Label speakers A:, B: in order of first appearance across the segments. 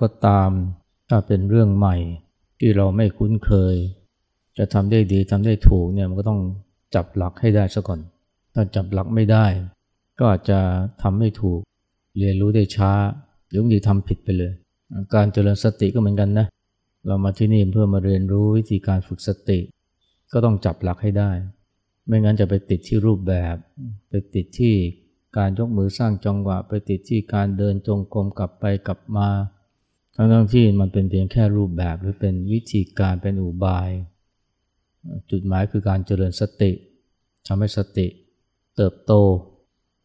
A: ก็ตาม ถ้าเป็นเรื่องใหม่ที่เราไม่คุ้นเคย จะทำได้ดีทำได้ถูกเนี่ยมันก็ต้องจับหลักให้ได้ซะก่อน ถ้าจับหลักไม่ได้ ก็อาจจะทำไม่ถูก เรียนรู้ได้ช้า หรือบางทีทำผิดไปเลย การเจริญสติก็เหมือนกันนะ เรามาที่นี่เพื่อมาเรียนรู้วิธีการฝึกสติ ก็ต้องจับหลักให้ได้ ไม่งั้นจะไปติดที่รูปแบบ ไปติดที่การยกมือสร้างจังหวะ ไปติดที่การเดินจงกรมกลับไปกลับมา ทั้งๆที่มันเป็นเพียงแค่รูปแบบหรือเป็นวิธีการเป็นอุบาย จุดหมายคือการเจริญสติทำให้สติเติบโต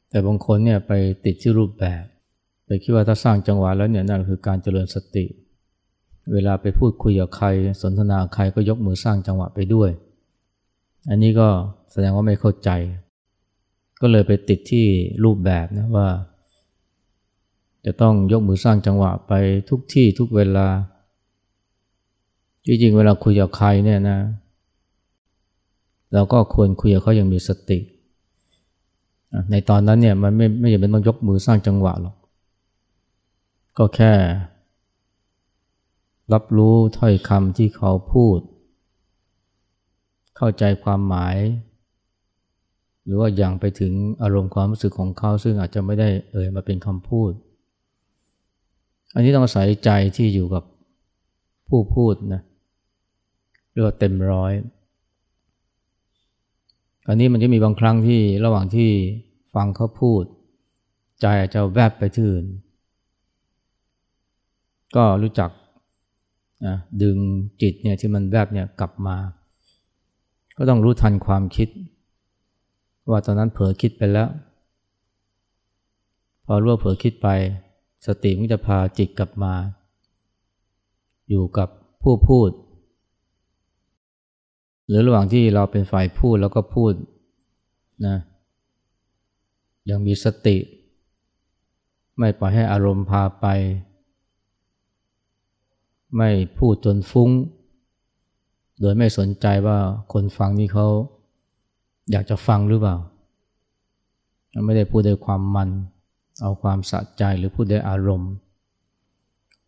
A: แต่บางคนเนี่ยไปติดที่รูปแบบ ไปคิดว่าถ้าสร้างจังหวะแล้วเนี่ยนั่นคือการเจริญสติ เวลาไปพูดคุยกับใคร สนทนาใครก็ยกมือสร้างจังหวะไปด้วย อันนี้ก็แสดงว่าไม่เข้าใจ ก็เลยไปติดที่รูปแบบนะว่า จะต้องยกมือสร้างจังหวะไปทุกที่ทุกเวลา จริงๆ เวลาคุยกับใครเนี่ยนะ เราก็ควรคุยกับเขาอย่างมีสติ ในตอนนั้นเนี่ยมันไม่ไม่จำเป็นต้องยกมือสร้างจังหวะหรอก ก็แค่ รับรู้ถ้อยคำที่เขาพูด เข้าใจความหมาย หรือว่าอย่างไปถึงอารมณ์ความรู้สึกของเขาซึ่งอาจจะไม่ได้เอ่ยมาเป็นคำพูด อันนี้ต้องอาศัยใจที่อยู่กับผู้พูดนะเรียกว่าเต็มร้อยอันนี้มันจะมีบางครั้งที่ระหว่างที่ฟังเขาพูด ใจอาจจะแวบไปที่อื่น ก็รู้จักนะดึงจิตเนี่ยที่มันแวบเนี่ยกลับมา ก็ต้องรู้ทันความคิด ว่าตอนนั้นเผลอคิดไปแล้ว พอรู้ว่าเผลอคิดไป สติมันจะพาจิตกลับมา อยู่กับผู้พูด หรือระหว่างที่เราเป็นฝ่ายพูดแล้วก็พูดนะยังมีสติ ไม่ปล่อยให้อารมณ์พาไป ไม่พูดจนฟุ้ง โดยไม่สนใจว่าคนฟังนี่เขาอยากจะฟังหรือเปล่า ไม่ได้พูดด้วยความมัน เอาความสะใจหรือพูดด้วยอารมณ์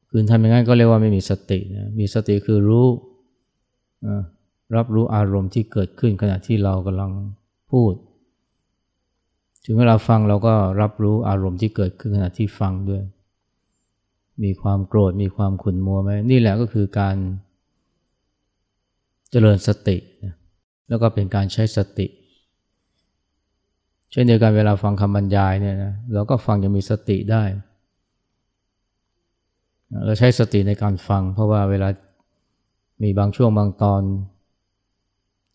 A: คือทำอย่างนั้นก็เรียกว่าไม่มีสตินะมีสติคือรู้รับรู้อารมณ์ที่เกิดขึ้นขณะที่เรากำลังพูด ถึงเวลาฟังเราก็รับรู้อารมณ์ที่เกิดขึ้นขณะที่ฟังด้วย มีความโกรธมีความขุ่นมัวไหมนี่แหละก็คือการเจริญสติ แล้วก็เป็นการใช้สติ เช่นเดียวกันเวลาฟังคำบรรยายเนี่ยนะเราก็ฟังยังมีสติได้ เราใช้สติในการฟัง เพราะว่าเวลามีบางช่วงบางตอน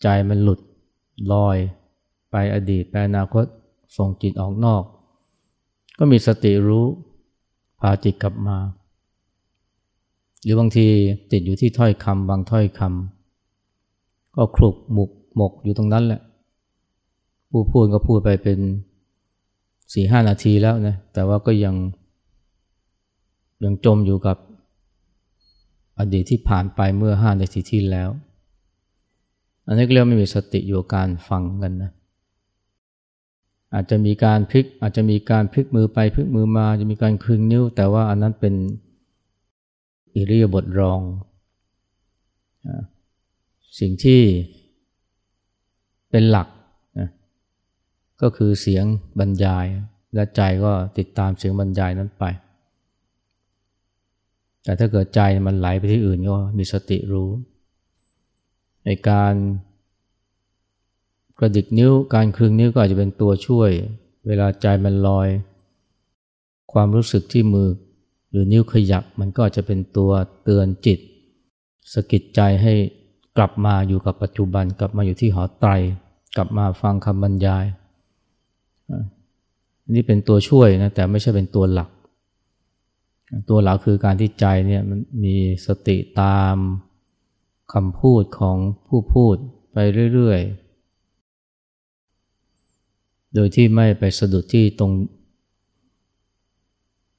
A: ใจมันหลุดลอยไปอดีตไปอนาคตส่งจิตออกนอก ก็มีสติรู้พาจิตกลับมา หรือบางทีติดอยู่ที่ถ้อยคำบางถ้อยคำก็คลุกหมุกหมกอยู่ตรงนั้นแหละ ผู้พูดก็พูดไปเป็นสี่ห้านาทีแล้วนะ แต่ว่าก็ยังยังจมอยู่กับอดีตที่ผ่านไปเมื่อห้านาทีที่แล้ว อันนี้เรียกไม่มีสติอยู่การฟังกันนะ อาจจะมีการพลิกอาจจะมีการพลิกมือไปพลิกมือมาจะมีการคลึงนิ้ว แต่ว่าอันนั้นเป็นอิริยาบถรอง สิ่งที่เป็นหลัก ก็คือเสียงบรรยาย และใจก็ติดตามเสียงบรรยายนั้นไป แต่ถ้าเกิดใจมันไหลไปที่อื่นก็มีสติรู้ในการกระดิกนิ้วการคลึงนิ้วก็อาจจะเป็นตัวช่วย เวลาใจมันลอย ความรู้สึกที่มือหรือนิ้วขยับมันก็อาจจะเป็นตัวเตือนจิตสกิดใจให้กลับมาอยู่กับปัจจุบัน กลับมาอยู่ที่หอไตรกลับมาฟังคำบรรยาย นี่เป็นตัวช่วยนะแต่ไม่ใช่เป็นตัวหลัก ตัวหลักคือการที่ใจเนี่ยมันมีสติตามคำพูดของผู้พูดไปเรื่อยๆ โดยที่ไม่ไปสะดุดที่ตรง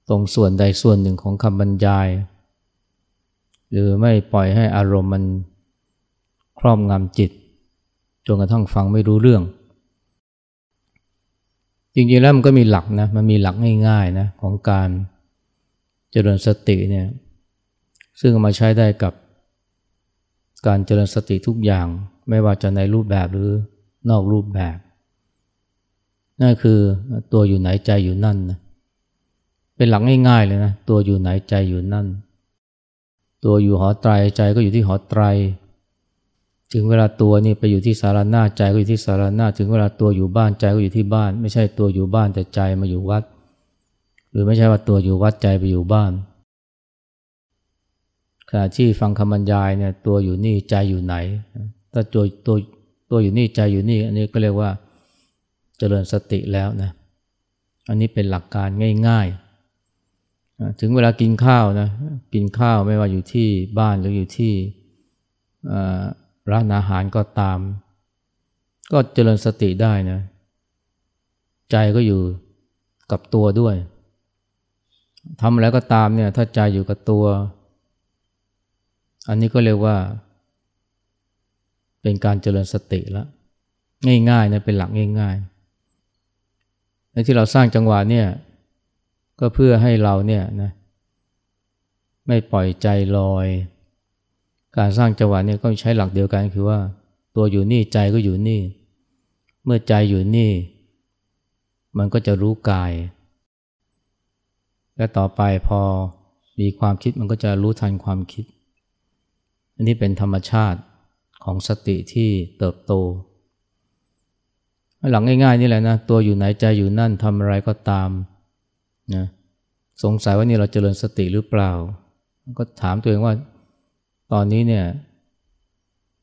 A: ตรงส่วนใดส่วนหนึ่งของคำบรรยาย หรือไม่ปล่อยให้อารมณ์มันครอบงำจิต จนกระทั่งฟังไม่รู้เรื่อง จริงๆแล้วมันก็มีหลักนะมันมีหลักง่ายๆนะของการเจริญสติเนี่ยซึ่งมาใช้ได้กับการเจริญสติทุกอย่าง ไม่ว่าจะในรูปแบบหรือนอกรูปแบบ นั่นคือตัวอยู่ไหนใจอยู่นั่นนะเป็นหลักง่ายๆเลยนะตัวอยู่ไหนใจอยู่นั่น ตัวอยู่หอไตรใจก็อยู่ที่หอไตร ถึงเวลาตัวนี่ไปอยู่ที่สารหน้าใจก็อยู่ที่สารหน้าถึงเวลาตัวอยู่บ้านใจก็อยู่ที่บ้าน ไม่ใช่ตัวอยู่บ้านแต่ใจมาอยู่วัด หรือไม่ใช่ว่าตัวอยู่วัดใจไปอยู่บ้านขณะที่ฟังคำบรรยายเนี่ยตัวอยู่นี่ใจอยู่ไหน ถ้าตัวตัวตัวอยู่นี่ใจอยู่นี่ อันนี้ก็เรียกว่าเจริญสติแล้วนะอันนี้เป็นหลักการง่ายๆ ถึงเวลากินข้าวนะกินข้าวไม่ว่าอยู่ที่บ้านหรืออยู่ที่ ร้านอาหารก็ตาม ก็เจริญสติได้นะ ใจก็อยู่กับตัวด้วยทำอะไรก็ตามเนี่ยถ้าใจอยู่กับตัว อันนี้ก็เรียกว่า เป็นการเจริญสติแล้วง่ายๆนะเป็นหลักง่ายๆในที่เราสร้างจังหวะเนี่ยก็เพื่อให้เราเนี่ยนะไม่ปล่อยใจลอย การสร้างจังหวะเนี่ยก็ใช้หลักเดียวกันคือว่า ตัวอยู่นี่ใจก็อยู่นี่ เมื่อใจอยู่นี่ มันก็จะรู้กาย และต่อไปพอมีความคิดมันก็จะรู้ทันความคิด อันนี้เป็นธรรมชาติของสติที่เติบโต หลังง่ายๆนี่แหละนะ ตัวอยู่ไหนใจอยู่นั่นทำอะไรก็ตามนะสงสัยว่านี่เราเจริญสติหรือเปล่า ก็ถามตัวเองว่า ตอนนี้เนี่ย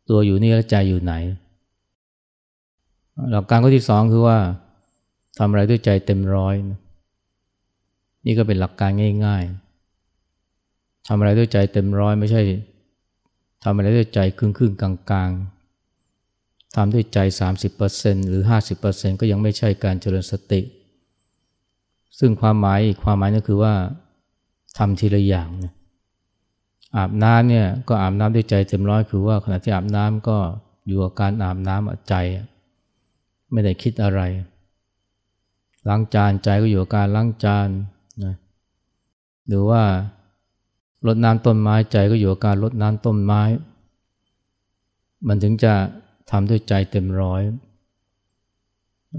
A: ตัวอยู่นี่แล้วใจอยู่ไหน หลักการข้อที่สองคือว่าทำอะไรด้วยใจเต็มร้อยนะนี่ก็เป็นหลักการง่าย ๆทำอะไรด้วยใจเต็มร้อยไม่ใช่ทำอะไรด้วยใจครึ่งครึ่งกลางกลางทำด้วยใจ 30%หรือ 50%ก็ยังไม่ใช่การเจริญสติ ซึ่งความหมายอีกความหมายก็คือว่าทำทีละอย่างนะ อาบน้ำเนี่ยก็อาบน้ำด้วยใจเต็มร้อยคือว่าขณะที่อาบน้ำก็อยู่กับการอาบน้ำใจไม่ได้คิดอะไร ล้างจานใจก็อยู่กับการล้างจานนะหรือว่ารดน้ำต้นไม้ใจก็อยู่กับการรดน้ำต้นไม้ มันถึงจะทำด้วยใจเต็มร้อย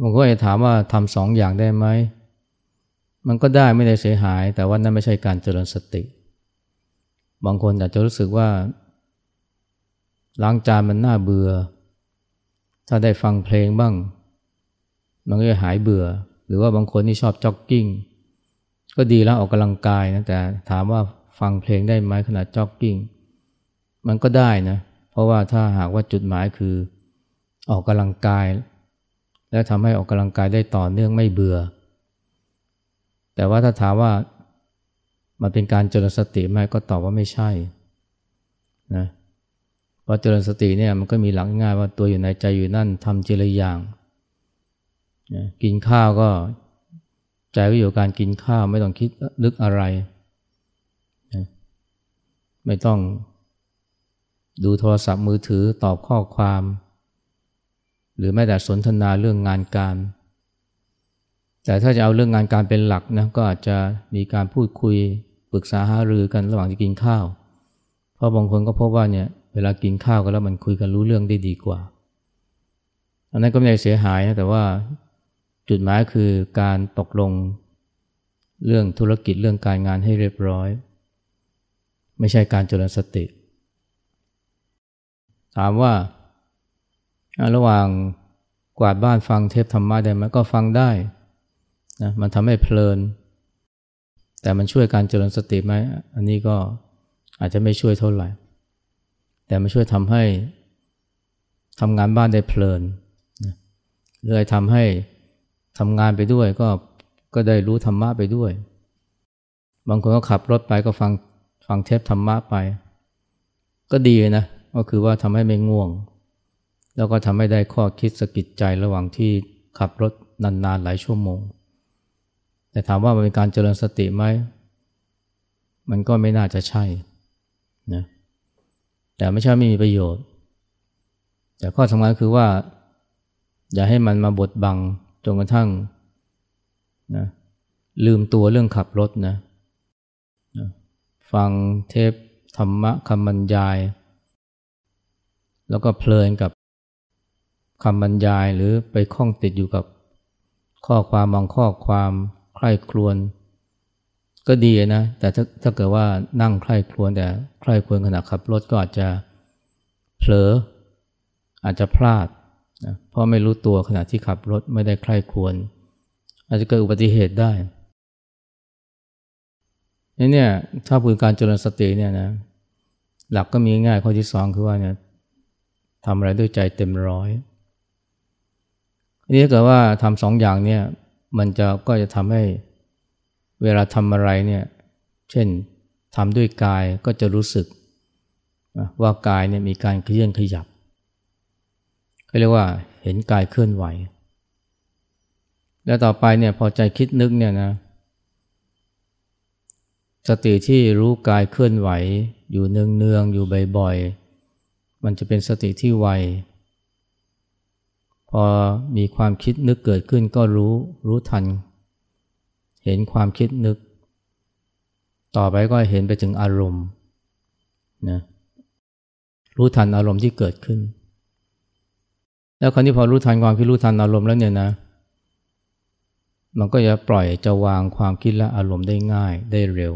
A: บางคนจะถามว่าทำสองอย่างได้ไหม มันก็ได้ไม่ได้เสียหาย แต่ว่านั่นไม่ใช่การเจริญสติ บางคนอาจจะรู้สึกว่าล้างจานมันน่าเบื่อ ถ้าได้ฟังเพลงบ้าง มันก็จะหายเบื่อ หรือว่าบางคนที่ชอบจ็อกกิ้ง ก็ดีแล้วออกกำลังกายนะ แต่ถามว่าฟังเพลงได้ไหมขณะจ็อกกิ้ง มันก็ได้นะ เพราะว่าถ้าหากว่าจุดหมายคือออกกำลังกาย และทำให้ออกกำลังกายได้ต่อเนื่องไม่เบื่อ แต่ว่าถ้าถามว่า มันเป็นการเจริญสติไหมก็ตอบว่าไม่ใช่นะเพราะเจริญสติเนี่ยมันก็มีหลักง่ายว่าตัวอยู่ในใจอยู่นั่นทำเจริญอย่างนะกินข้าวก็ใจก็อยู่การกินข้าวไม่ต้องคิดนึกอะไรไม่ต้องดูโทรศัพท์มือถือตอบข้อความ หรือแม้แต่สนทนาเรื่องงานการ แต่ถ้าจะเอาเรื่องงานการเป็นหลักนะก็อาจจะมีการพูดคุย ปรึกษาหารือกันระหว่างที่กินข้าว เพราะบางคนก็พบว่าเนี่ยเวลากินข้าวกันแล้วมันคุยกันรู้เรื่องได้ดีกว่า อันนั้นก็ไม่ได้เสียหายนะแต่ว่าจุดหมายคือการตกลงเรื่องธุรกิจเรื่องการงานให้เรียบร้อย ไม่ใช่การเจริญสติ ถามว่า ระหว่างกวาดบ้านฟังเทปธรรมะได้ไหมก็ฟังได้นะมันทำให้เพลิน แต่มันช่วยการเจริญสติไหมอันนี้ก็อาจจะไม่ช่วยเท่าไหร่ แต่มันช่วยทำให้ทำงานบ้านได้เพลินนะหรือทำให้ทำงานไปด้วยก็ก็ได้รู้ธรรมะไปด้วย บางคนก็ขับรถไปก็ฟังฟังเทปธรรมะไป ก็ดีนะ ก็คือว่าทำให้ไม่ง่วง แล้วก็ทำให้ได้ข้อคิดสกิดใจระหว่างที่ขับรถนานๆหลายชั่วโมง แต่ถามว่ามันเป็นการเจริญสติไหม มันก็ไม่น่าจะใช่นะแต่ไม่ใช่ไม่มีประโยชน์ แต่ข้อสำคัญคือว่า อย่าให้มันมาบดบังจนกระทั่งนะลืมตัวเรื่องขับรถนะฟังเทปธรรมะคำบรรยาย แล้วก็เพลินกับคำบรรยายหรือไปคล้องติดอยู่กับข้อความบางข้อความ ใคร่ครวญก็ดีนะ แต่ถ้าถ้าเกิดว่านั่งใคร่ครวญแต่ใคร่ครวญขณะขับรถก็อาจจะเผลออาจจะพลาดนะเพราะไม่รู้ตัวขณะที่ขับรถไม่ได้ใคร่ครวญอาจจะเกิดอุบัติเหตุได้นี่เนี่ยถ้าพูดการเจริญสติเนี่ยนะหลักก็มีง่ายข้อที่สองคือว่าเนี่ยทำอะไรด้วยใจเต็มร้อยนี่ถ้าเกิดว่าทำสองอย่างเนี่ย มันจะก็จะทำให้เวลาทำอะไรเนี่ย เช่นทำด้วยกายก็จะรู้สึกว่ากายเนี่ยมีการเคลื่อนขยับเขาเรียกว่าเห็นกายเคลื่อนไหว แล้วต่อไปเนี่ยพอใจคิดนึกเนี่ยนะ สติที่รู้กายเคลื่อนไหว อยู่เนืองๆอยู่บ่อยๆมันจะเป็นสติที่ไว พอมีความคิดนึกเกิดขึ้นก็รู้รู้ทัน เห็นความคิดนึก ต่อไปก็เห็นไปถึงอารมณ์นะรู้ทันอารมณ์ที่เกิดขึ้น แล้วคราวนี้พอรู้ทันความคิดรู้ทันอารมณ์แล้วเนี่ยนะ มันก็จะปล่อยจะวางความคิดและอารมณ์ได้ง่ายได้เร็ว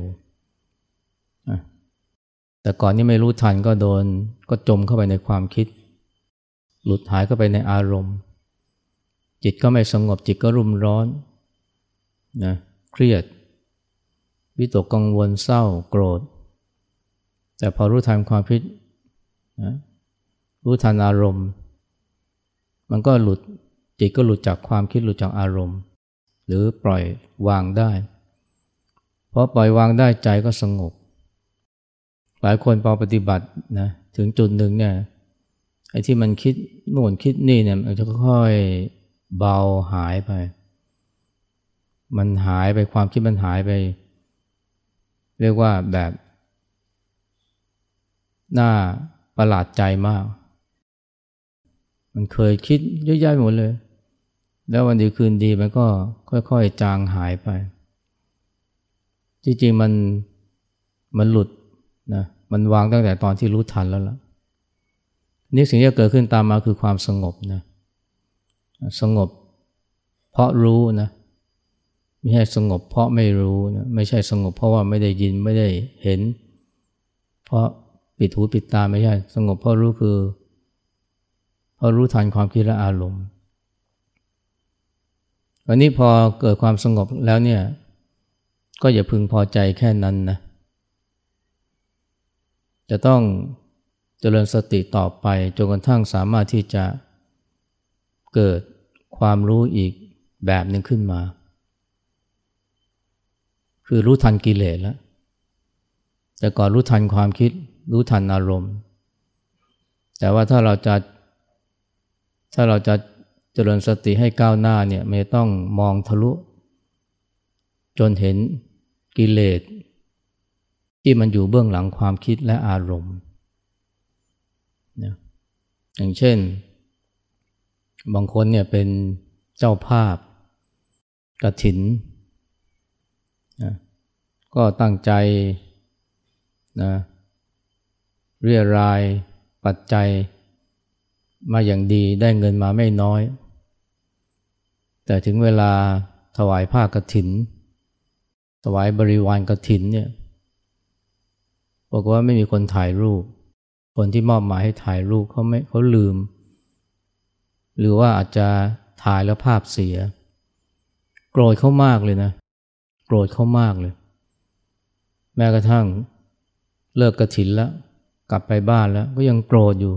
A: แต่ก่อนนี้ไม่รู้ทันก็โดนก็จมเข้าไปในความคิด หลุดหายเข้าไปในอารมณ์ จิตก็ไม่สงบจิตก็รุ่มร้อนนะเครียด วิตกกังวลเศร้าโกรธ แต่พอรู้ทันความคิดนะรู้ทันอารมณ์ มันก็หลุดจิตก็หลุดจากความคิดหลุดจากอารมณ์ หรือปล่อยวางได้พอปล่อยวางได้ใจก็สงบ หลายคนพอปฏิบัตินะถึงจุดหนึ่งเนี่ย ไอ้ที่มันคิดโน่นคิดนี่เนี่ยมันจะค่อยเบาหายไป มันหายไปความคิดมันหายไป เรียกว่าแบบน่าประหลาดใจมาก มันเคยคิดเยอะแยะหมดเลย แล้ววันดีคืนดีมันก็ค่อยๆ จางหายไป จริงๆมันมันหลุดนะ มันวางตั้งแต่ตอนที่รู้ทันแล้วล่ะ นี่สิ่งที่เกิดขึ้นตามมาคือความสงบนะสงบ เพราะรู้นะไม่ใช่สงบเพราะไม่รู้นะไม่ใช่สงบเพราะว่าไม่ได้ยินไม่ได้เห็น เพราะปิดหูปิดตาไม่ใช่สงบเพราะรู้คือเพราะรู้ทันความคิดและอารมณ์วันนี้พอเกิดความสงบแล้วเนี่ย ก็อย่าพึงพอใจแค่นั้นนะจะต้อง เจริญสติต่อไปจนกระทั่งสามารถที่จะเกิดความรู้อีกแบบหนึ่งขึ้นมา คือรู้ทันกิเลสแล้ว แต่ก่อนรู้ทันความคิด รู้ทันอารมณ์ แต่ว่าถ้าเราจะถ้าเราจะเจริญสติให้ก้าวหน้าเนี่ยไม่ต้องมองทะลุ จนเห็นกิเลสที่มันอยู่เบื้องหลังความคิดและอารมณ์ อย่างเช่น บางคนเนี่ยเป็นเจ้าภาพกระถินนะก็ตั้งใจนะเรียรายปัจจัยมาอย่างดีได้เงินมาไม่น้อย แต่ถึงเวลาถวายผ้ากรถิน ถวายบริวารกรถินเนี่ยบอกว่าไม่มีคนถ่ายรูป คนที่มอบหมายให้ถ่ายรูปเขาไม่เขาลืม หรือว่าอาจจะถ่ายแล้วภาพเสีย โกรธเขามากเลยนะ โกรธเขามากเลย แม้กระทั่งเลิกกระถินแล้วกลับไปบ้านแล้วก็ยังโกรธอยู่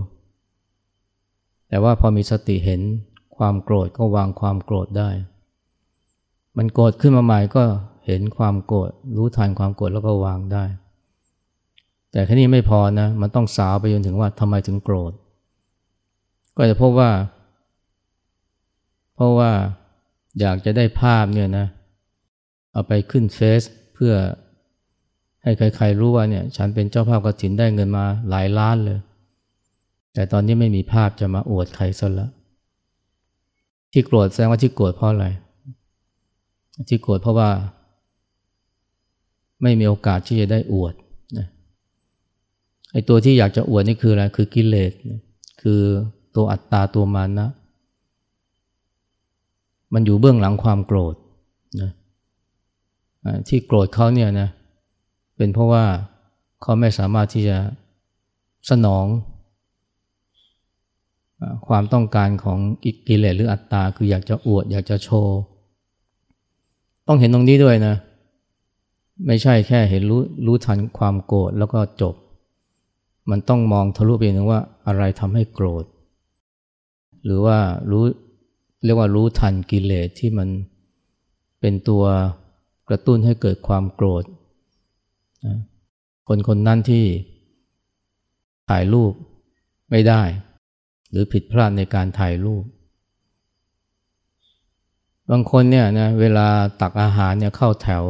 A: แต่ว่าพอมีสติเห็นความโกรธก็วางความโกรธได้ มันโกรธขึ้นมาใหม่ก็เห็นความโกรธรู้ทันความโกรธแล้วก็วางได้ แต่แค่นี้ไม่พอนะมันต้องสาวไปจนถึงว่าทำไมถึงโกรธ ก็จะพบว่า เพราะว่าอยากจะได้ภาพเนี่ยนะ เอาไปขึ้นเฟซเพื่อให้ใครๆรู้ว่าเนี่ยฉันเป็นเจ้าภาพกฐินได้เงินมาหลายล้านเลย แต่ตอนนี้ไม่มีภาพจะมาอวดใครซะล้วที่โกรธแสดงว่าที่โกรธเพราะอะไร ที่โกรธเพราะว่า ไม่มีโอกาสที่จะได้อวด ไอ้ตัวที่อยากจะอวดนี่คืออะไรคือกิเลสคือตัวอัตตาตัวมานะ มันอยู่เบื้องหลังความโกรธนะที่โกรธเขาเนี่ยนะเป็นเพราะว่าเขาไม่สามารถที่จะสนอง ความต้องการของกิเลสหรืออัตตา คืออยากจะอวด อยากจะโชว์ ต้องเห็นตรงนี้ด้วยนะ ไม่ใช่แค่เห็นรู้รู้ทันความโกรธแล้วก็จบ มันต้องมองทะลุไปถึงว่าอะไรทำให้โกรธ หรือว่ารู้เรียกว่ารู้ทันกิเลสที่มันเป็นตัวกระตุ้นให้เกิดความโกรธ คนคนนั้นที่ถ่ายรูปไม่ได้ หรือผิดพลาดในการถ่ายรูป บางคนเนี่ยนะเวลาตักอาหารเนี่ยเข้าแถว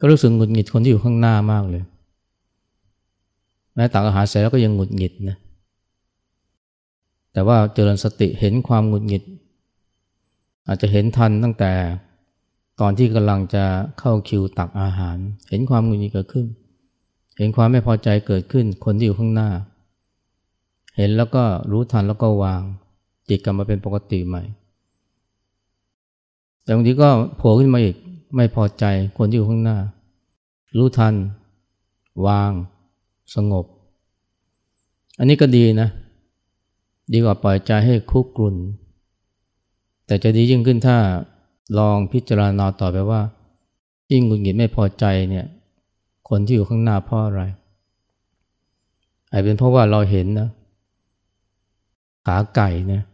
A: ก็รู้สึกหงุดหงิดคนที่อยู่ข้างหน้ามากเลย แม้ตักอาหารเสร็จแล้วก็ยังหงุดหงิดนะแต่ว่าเจริญสติเห็นความหงุดหงิด อาจจะเห็นทันตั้งแต่ตอนที่กำลังจะเข้าคิวตักอาหาร เห็นความหงุดหงิดเกิดขึ้น เห็นความไม่พอใจเกิดขึ้นคนที่อยู่ข้างหน้า เห็นแล้วก็รู้ทันแล้วก็วาง จิตกลับมาเป็นปกติใหม่ แต่บางทีก็โผล่ขึ้นมาอีกไม่พอใจคนที่อยู่ข้างหน้า รู้ทัน วาง สงบ อันนี้ก็ดีนะ ดีกว่าปล่อยใจให้คุกกรุ่น แต่จะดียิ่งขึ้นถ้าลองพิจารณาต่อไปว่ายิ่งหงุดหงิดไม่พอใจเนี่ย คนที่อยู่ข้างหน้าเพราะอะไรอาจเป็นเพราะว่าเราเห็นนะขาไก่เนี่ย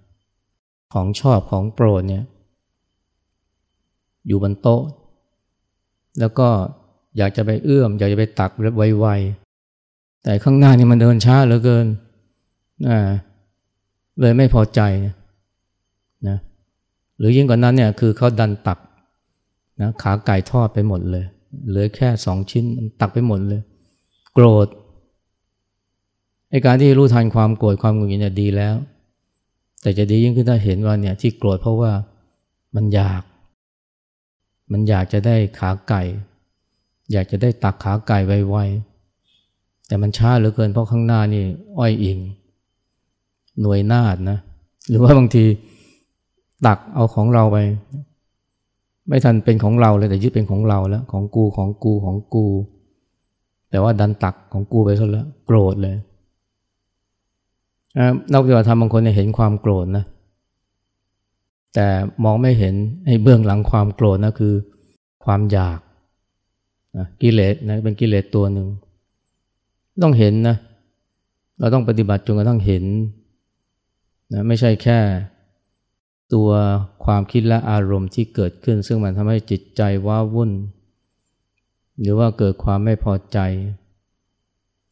A: ของชอบของโปรดเนี่ย อยู่บนโต๊ะ แล้วก็อยากจะไปเอื้อม อยากจะไปตักไวๆ แต่ข้างหน้านี่มันเดินช้าเหลือเกินอ่าเลยไม่พอใจนะหรือยิ่งกว่านั้นเนี่ยคือเขาดันตักนะขาไก่ทอดไปหมดเลย เหลือแค่สองชิ้นตักไปหมดเลย โกรธไอการที่รู้ทันความโกรธความหงุดหงิดเนี่ยดีแล้ว แต่จะดียิ่งขึ้นถ้าเห็นว่าเนี่ยที่โกรธเพราะว่ามันอยาก มันอยากจะได้ขาไก่ อยากจะได้ตักขาไก่ไวๆ แต่มันช้าเหลือเกินเพราะข้างหน้านี่อ้อยอิง หน่วยนาดนะ หรือว่าบางทีตักเอาของเราไป ไม่ทันเป็นของเราเลยแต่ยึดเป็นของเราแล้ว ของกูของกูของกู แต่ว่าดันตักของกูไปซะแล้วโกรธเลยนักปฏิบัติธรรมบางคนเห็นความโกรธนะ แต่มองไม่เห็นไอ้เบื้องหลังความโกรธนะคือ ความอยากนะกิเลสนะเป็นกิเลสตัวหนึ่ง ต้องเห็นนะ เราต้องปฏิบัติจนกระทั่งเห็นนะไม่ใช่แค่ ตัวความคิดและอารมณ์ที่เกิดขึ้น ซึ่งมันทำให้จิตใจว้าวุ่น หรือว่าเกิดความไม่พอใจ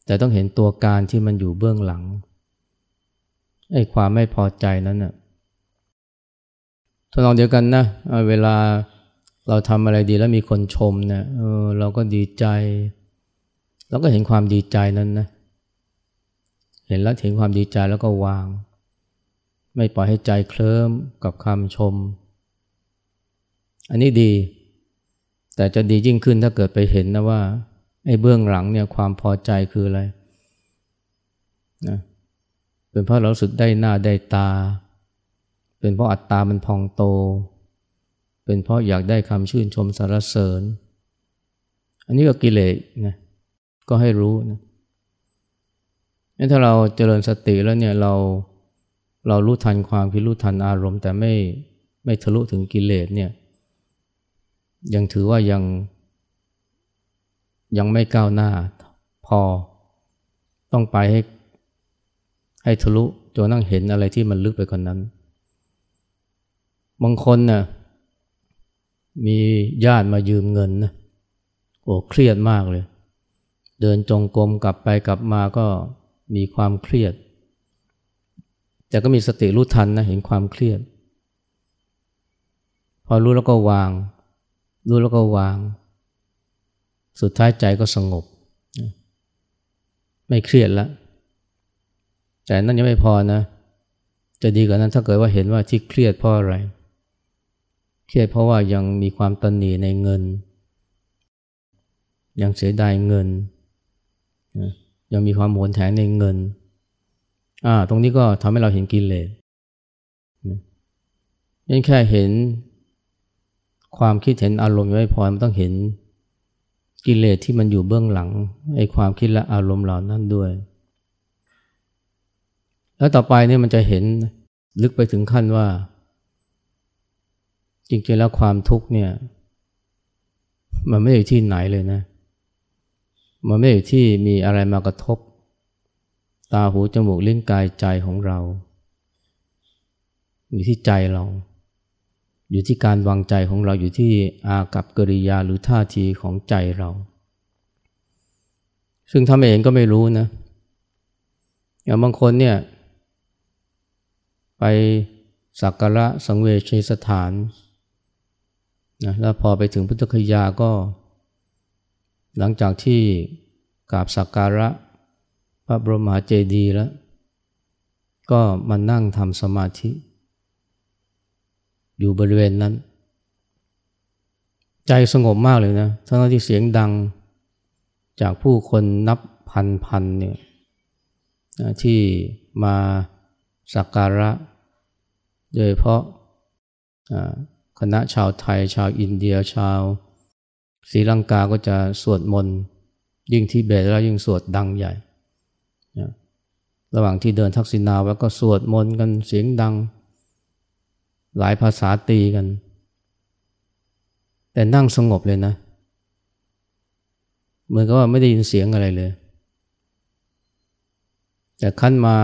A: แต่ต้องเห็นตัวการที่มันอยู่เบื้องหลังไอ้ความไม่พอใจนั้นน่ะทดลองเดียวกันนะเวลาเราทำอะไรดีแล้วมีคนชมเนะเออเราก็ดีใจ เราก็เห็นความดีใจนั้นนะ เห็นแล้วเห็นความดีใจแล้วก็วาง ไม่ปล่อยให้ใจเคลิ้มกับคำชม อันนี้ดี แต่จะดียิ่งขึ้นถ้าเกิดไปเห็นนะว่าไอ้เบื้องหลังเนี่ยความพอใจคืออะไรนะเป็นเพราะเราสึกได้หน้าได้ตา เป็นเพราะอัตตามันพองโต เป็นเพราะอยากได้คำชื่นชมสรรเสริญ อันนี้ก็กิเลสนะ ก็ให้รู้นะถ้าเราเจริญสติแล้วเนี่ยเราเรารู้ทันความคิดรู้ทันอารมณ์ แต่ไม่ไม่ทะลุถึงกิเลสเนี่ยยังถือว่ายังยังไม่ก้าวหน้าพอต้องไปให้ให้ทะลุจนนั่งเห็นอะไรที่มันลึกไปกว่านนั้น บางคนนะ่ะมีญาติมายืมเงินนะโอ้เครียดมากเลย เดินจงกรมกลับไปกลับมาก็มีความเครียด แต่ก็มีสติรู้ทันนะเห็นความเครียด พอรู้แล้วก็วาง รู้แล้วก็วาง สุดท้ายใจก็สงบ ไม่เครียดแล้วแต่นั่นยังไม่พอนะ จะดีกว่านั้นถ้าเกิดว่าเห็นว่าที่เครียดเพราะอะไร เครียดเพราะว่ายังมีความตันหนีในเงิน ยังเสียดายเงิน ยังมีความโหนแถงในเงินอ่าตรงนี้ก็ทำให้เราเห็นกิเลสยังแค่เห็นความคิดเห็นอารมณ์ไม่พอมันต้องเห็นกิเลสที่มันอยู่เบื้องหลังไอ้ความคิดและอารมณ์เหล่านั้นด้วย แล้วต่อไปเนี่ยมันจะเห็นลึกไปถึงขั้นว่า จริงๆแล้วความทุกข์เนี่ย มันไม่อยู่ที่ไหนเลยนะ มันไม่อยู่ที่มีอะไรมากระทบ ตาหูจมูกลิ้นกายใจของเรา อยู่ที่ใจเรา อยู่ที่การวางใจของเราอยู่ที่อากับกิริยาหรือท่าทีของใจเรา ซึ่งทำเองก็ไม่รู้นะอย่างบางคนเนี่ย ไปสักการะสังเวชสถานนะแล้วพอไปถึงพุทธคยาก็ หลังจากที่กราบสักการะพระบรมหาเจดีย์แล้ว ก็มานั่งทำสมาธิ อยู่บริเวณนั้น ใจสงบมากเลยนะทั้งที่เสียงดังจากผู้คนนับพันพันเนี่ยที่มาสักการะ โดยเพราะคณะชาวไทย ชาวอินเดียชาว ศรีลังกาก็จะสวดมนต์ยิ่งที่เบตแล้วยิ่งสวดดังใหญ่ระหว่างที่เดินทักษิณาแล้วก็สวดมนต์กันเสียงดัง หลายภาษาตีกัน แต่นั่งสงบเลยนะเหมือนกับว่าไม่ได้ยินเสียงอะไรเลย แต่ขั้นมา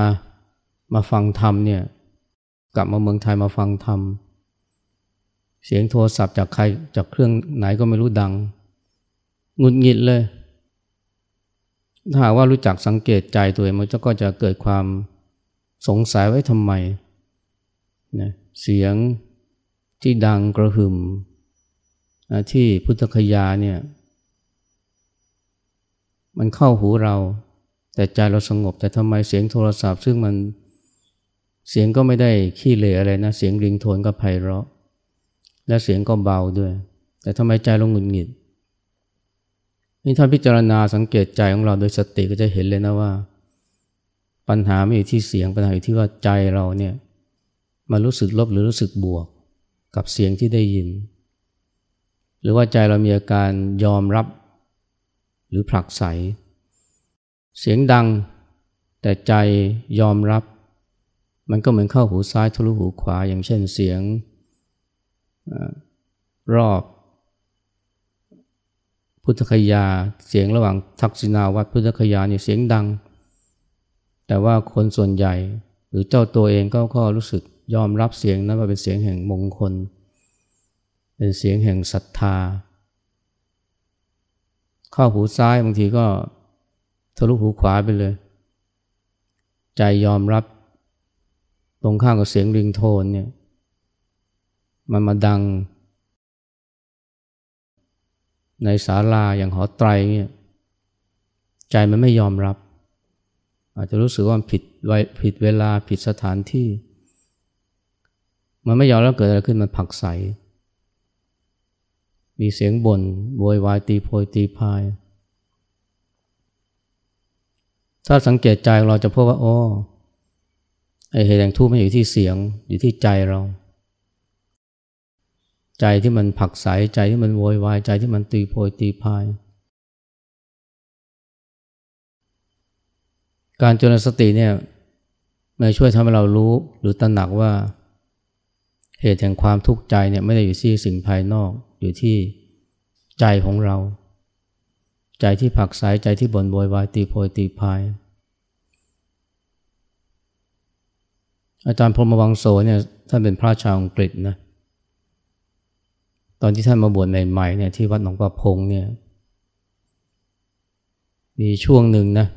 A: มาฟังธรรมเนี่ย กลับมาเมืองไทยมาฟังธรรมเเสียงโทรศัพท์จากใครจากเครื่องไหนก็ไม่รู้ดังงุดหงิดเลย ถ้าหากว่ารู้จักสังเกตใจตัวเองมันก็จะเกิดความสงสัยไว้ทำไมนะเสียงที่ดังกระหึ่มที่พุทธคยาเนี่ยมันเข้าหูเรา แต่ใจเราสงบ แต่ทำไมเสียงโทรศัพท์ ซึ่งมันเสียงก็ไม่ได้ขี้เหร่อะไรนะ เสียงริงโทนก็ไพเราะ และเสียงก็เบาด้วย แต่ทำไมใจเราหงุดหงิดนี่ถ้าพิจารณาสังเกตใจของเราโดยสติก็จะเห็นเลยนะว่า ปัญหาไม่อยู่ที่เสียงปัญหาอยู่ที่ว่าใจเราเนี่ยมารู้สึกลบหรือรู้สึกบวกกับเสียงที่ได้ยิน หรือว่าใจเรามีอาการยอมรับ หรือผลักไส เสียงดัง แต่ใจยอมรับ มันก็เหมือนเข้าหูซ้ายทะลุหูขวา อย่างเช่นเสียง รอบ พุทธคยาเสียงระหว่างทักษิณาวัดพุทธคยาเนี่ยเสียงดัง แต่ว่าคนส่วนใหญ่ หรือเจ้าตัวเองก็ก็รู้สึกยอมรับเสียงนั้นว่าเป็นเสียงแห่งมงคล เป็นเสียงแห่งศรัทธา เข้าหูซ้ายบางทีก็ทะลุหูขวาไปเลย ใจยอมรับ ตรงข้างกับเสียงริงโทนเนี่ย มันมาดัง ในศาลาอย่างหอไตรเนี่ยใจมันไม่ยอมรับ อาจจะรู้สึกว่าผิดผิดเวลาผิดสถานที่ มันไม่ยอมแล้วเกิดอะไรขึ้นมันผักใส มีเสียงบน่นโวยวายตีโพยตีพาย ถ้าสังเกตใจเราจะพบว่าโอ้ไอเหตุแห่งทุกข์ไมันอยู่ที่เสียงอยู่ที่ใจเรา ใจที่มันผักใสใจที่มันโวยวายใจที่มันตีโพยตีพาย การจนสติเนี่ยมันช่วยทำให้เรารู้หรือตระหนักว่า เหตุแห่งความทุกข์ใจเนี่ยไม่ได้อยู่ที่สิ่งภายนอกอยู่ที่ใจของเรา ใจที่ผักใสใจที่บ่นโวยวายตีโพยตีพายอาจารย์พรหมวังโสเนี่ยท่านเป็นพระชาวอังกฤษนะ ตอนที่ท่านมาบวชใหม่ๆเนี่ยที่วัดหนองประพงเนี่ย มีช่วงหนึ่งนะ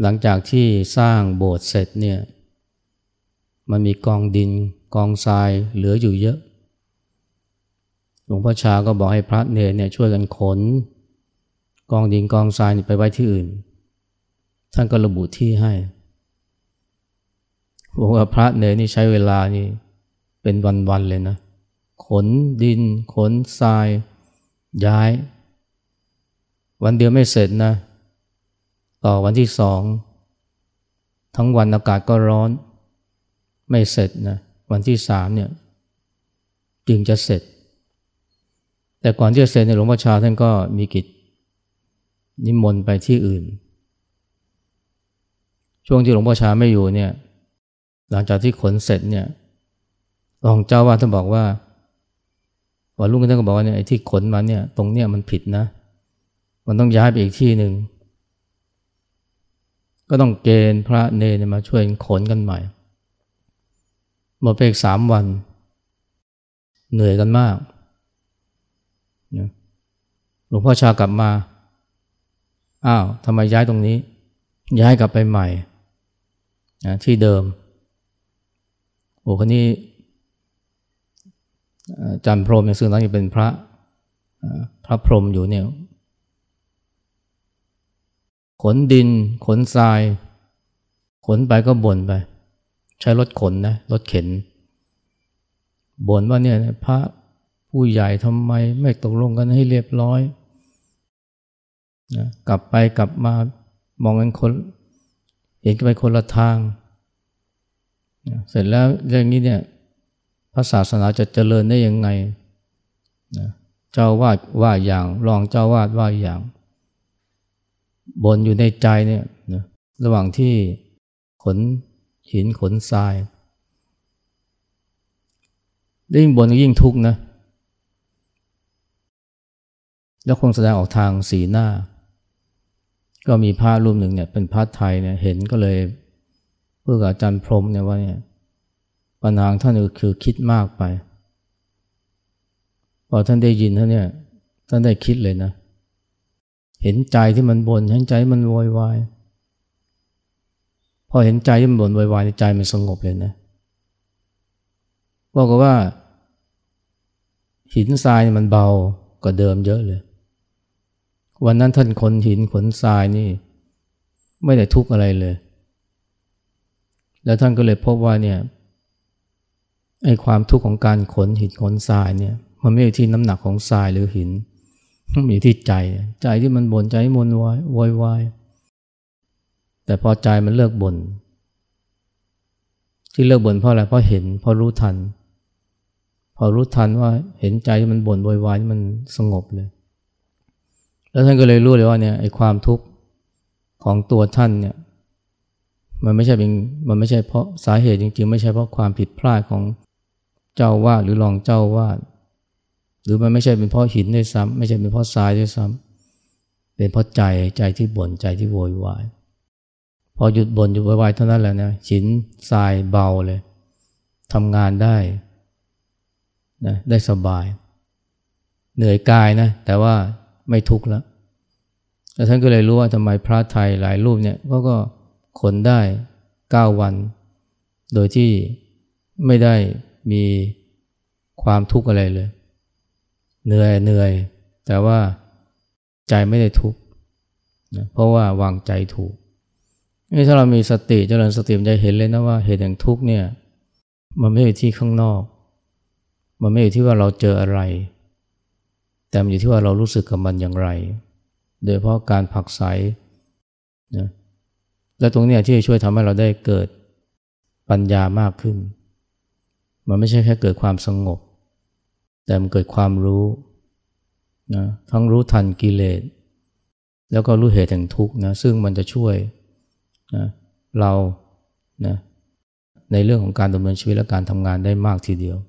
A: หลังจากที่สร้างโบสถ์เสร็จเนี่ย มันมีกองดินกองทรายเหลืออยู่เยอะ หลวงพ่อชาก็บอกให้พระเนรเนี่ยช่วยกันขน กองดินกองทรายไปไว้ที่อื่น ท่านก็ระบุที่ให้บอกว่าพระเนรนี่ใช้เวลานี่ เป็นวันๆเลยนะ ขนดิน ขนทราย ย้าย วันเดียวไม่เสร็จนะ ต่อวันที่สอง ทั้งวันอากาศก็ร้อน ไม่เสร็จนะ วันที่สามเนี่ยจึงจะเสร็จ แต่ก่อนที่จะเสร็จในหลวงพ่อชาท่านก็มีกิจนิมนต์ไปที่อื่น ช่วงที่หลวงพ่อชาไม่อยู่เนี่ย หลังจากที่ขนเสร็จเนี่ย รองเจ้าว่าท่านบอกว่าวันรุ่งขึ้นท่านก็บอกว่าเนี่ยไอ้ที่ขนมาเนี่ยตรงเนี้ยมันผิดนะ มันต้องย้ายไปอีกที่หนึ่งก็ต้องเกณฑ์พระเนรมาช่วยขนกันใหม่หมดไปอีกสามวัน เหนื่อยกันมากหลวงพ่อชากลับมา อ้าวทำไมย้ายตรงนี้ ย้ายกลับไปใหม่ที่เดิมโอ้คนนี้ จันพรมซึ่งตอนนี้เป็นพระพระพรหมอยู่เนี่ยขนดิน ขนทราย ขนไปก็บ่นไป ใช้รถขนนะรถเข็นบ่นว่าเนี่ยพระผู้ใหญ่ทำไมไม่ตกลงกันให้เรียบร้อยนะกลับไปกลับมามองกันคนเห็นกันไปคนละทางนะเสร็จแล้วเรื่องนี้เนี่ย ระศาสนาจะเจริญได้ยังไงนะเจ้าวาดว่าอย่างรองเจ้าวาดว่าอย่างบนอยู่ในใจเนี่ยนะระหว่างที่ขนหินขนทรายยิ่งบนยิ่งทุกข์นะ แล้วคงแสดงออกทางสีหน้า ก็มีพระรูปหนึ่งเนี่ยเป็นพระไทยเนี่ยเห็นก็เลยเพื่ออาจารย์พรมเนี่ยว่าเนี่ย ปัญหาท่านคือคิดมากไป พอท่านได้ยินท่านเนี่ยท่านได้คิดเลยนะ เห็นใจที่มันบน่นเห็นใจมันโวยวายพอเห็นใจที่มันบ่นโวยวายใจมันสงบเลยนะบอกว่า หินทรายมันเบากว่าเดิมเยอะเลย วันนั้นท่านขนหินขนทรายนี่ ไม่ได้ทุกข์อะไรเลย แล้วท่านก็เลยพบว่าเนี่ย ไอ้ความทุกข์ของการขนหินขนทรายเนี่ย มันไม่อยู่ที่น้ำหนักของทรายหรือหิน มันอยู่ที่ใจ ใจที่มันบน่นใจมันวายวายวายแต่พอใจมันเลิกบน่นที่เลิกบ่นเพราะอะไรเพราะเห็นเพราะรู้ทัน พอรู้ทันว่าเห็นใจที่มันบ่นวายวายมันสงบเลย แล้วท่านก็เลยรู้เลยว่าเนี่ยไอ้ความทุกข์ของตัวท่านเนี่ยมันไม่ใช่เป็นมันไม่ใช่เพราะสาเหตุจริง ๆ ไม่ใช่เพราะความผิดพลาดของ เจ้าวาดหรือรองเจ้าวาดหรือมันไม่ใช่เป็นเพราะหินด้วยซ้ำไม่ใช่เป็นเพราะทรายด้วยซ้ำเป็นเพราะใจใจที่บ่นใจที่โวยวายพอหยุดบ่นหยุดโวยวายเท่านั้นแหละนะหินทรายเบาเลยทำงานได้นะได้สบาย เหนื่อยกายนะ แต่ว่าไม่ทุกข์แล้วแล้วท่านก็เลยรู้ว่าทำไมพระไทยหลายรูปเนี่ยก็ก็ขนได้เก้าวัน โดยที่ไม่ได้ มีความทุกข์อะไรเลย เหนื่อยเหนื่อย แต่ว่าใจไม่ได้ทุกข์นะเพราะว่าวางใจถูกนี่ถ้าเรามีสติเจริญสติมันจะเห็นเลยนะว่าเหตุแห่งทุกข์เนี่ย มันไม่อยู่ที่ข้างนอก มันไม่อยู่ที่ว่าเราเจออะไร แต่มันอยู่ที่ว่าเรารู้สึกกับมันอย่างไร โดยเพราะการผักใสนะและตรงนี้ที่ช่วยทำให้เราได้เกิดปัญญามากขึ้น มันไม่ใช่แค่เกิดความสงบ แต่มันเกิดความรู้นะทั้งรู้ทันกิเลส แล้วก็รู้เหตุแห่งทุกข์นะซึ่งมันจะช่วยนะเรานะในเรื่องของการดำเนินชีวิตและการทำงานได้มากทีเดียว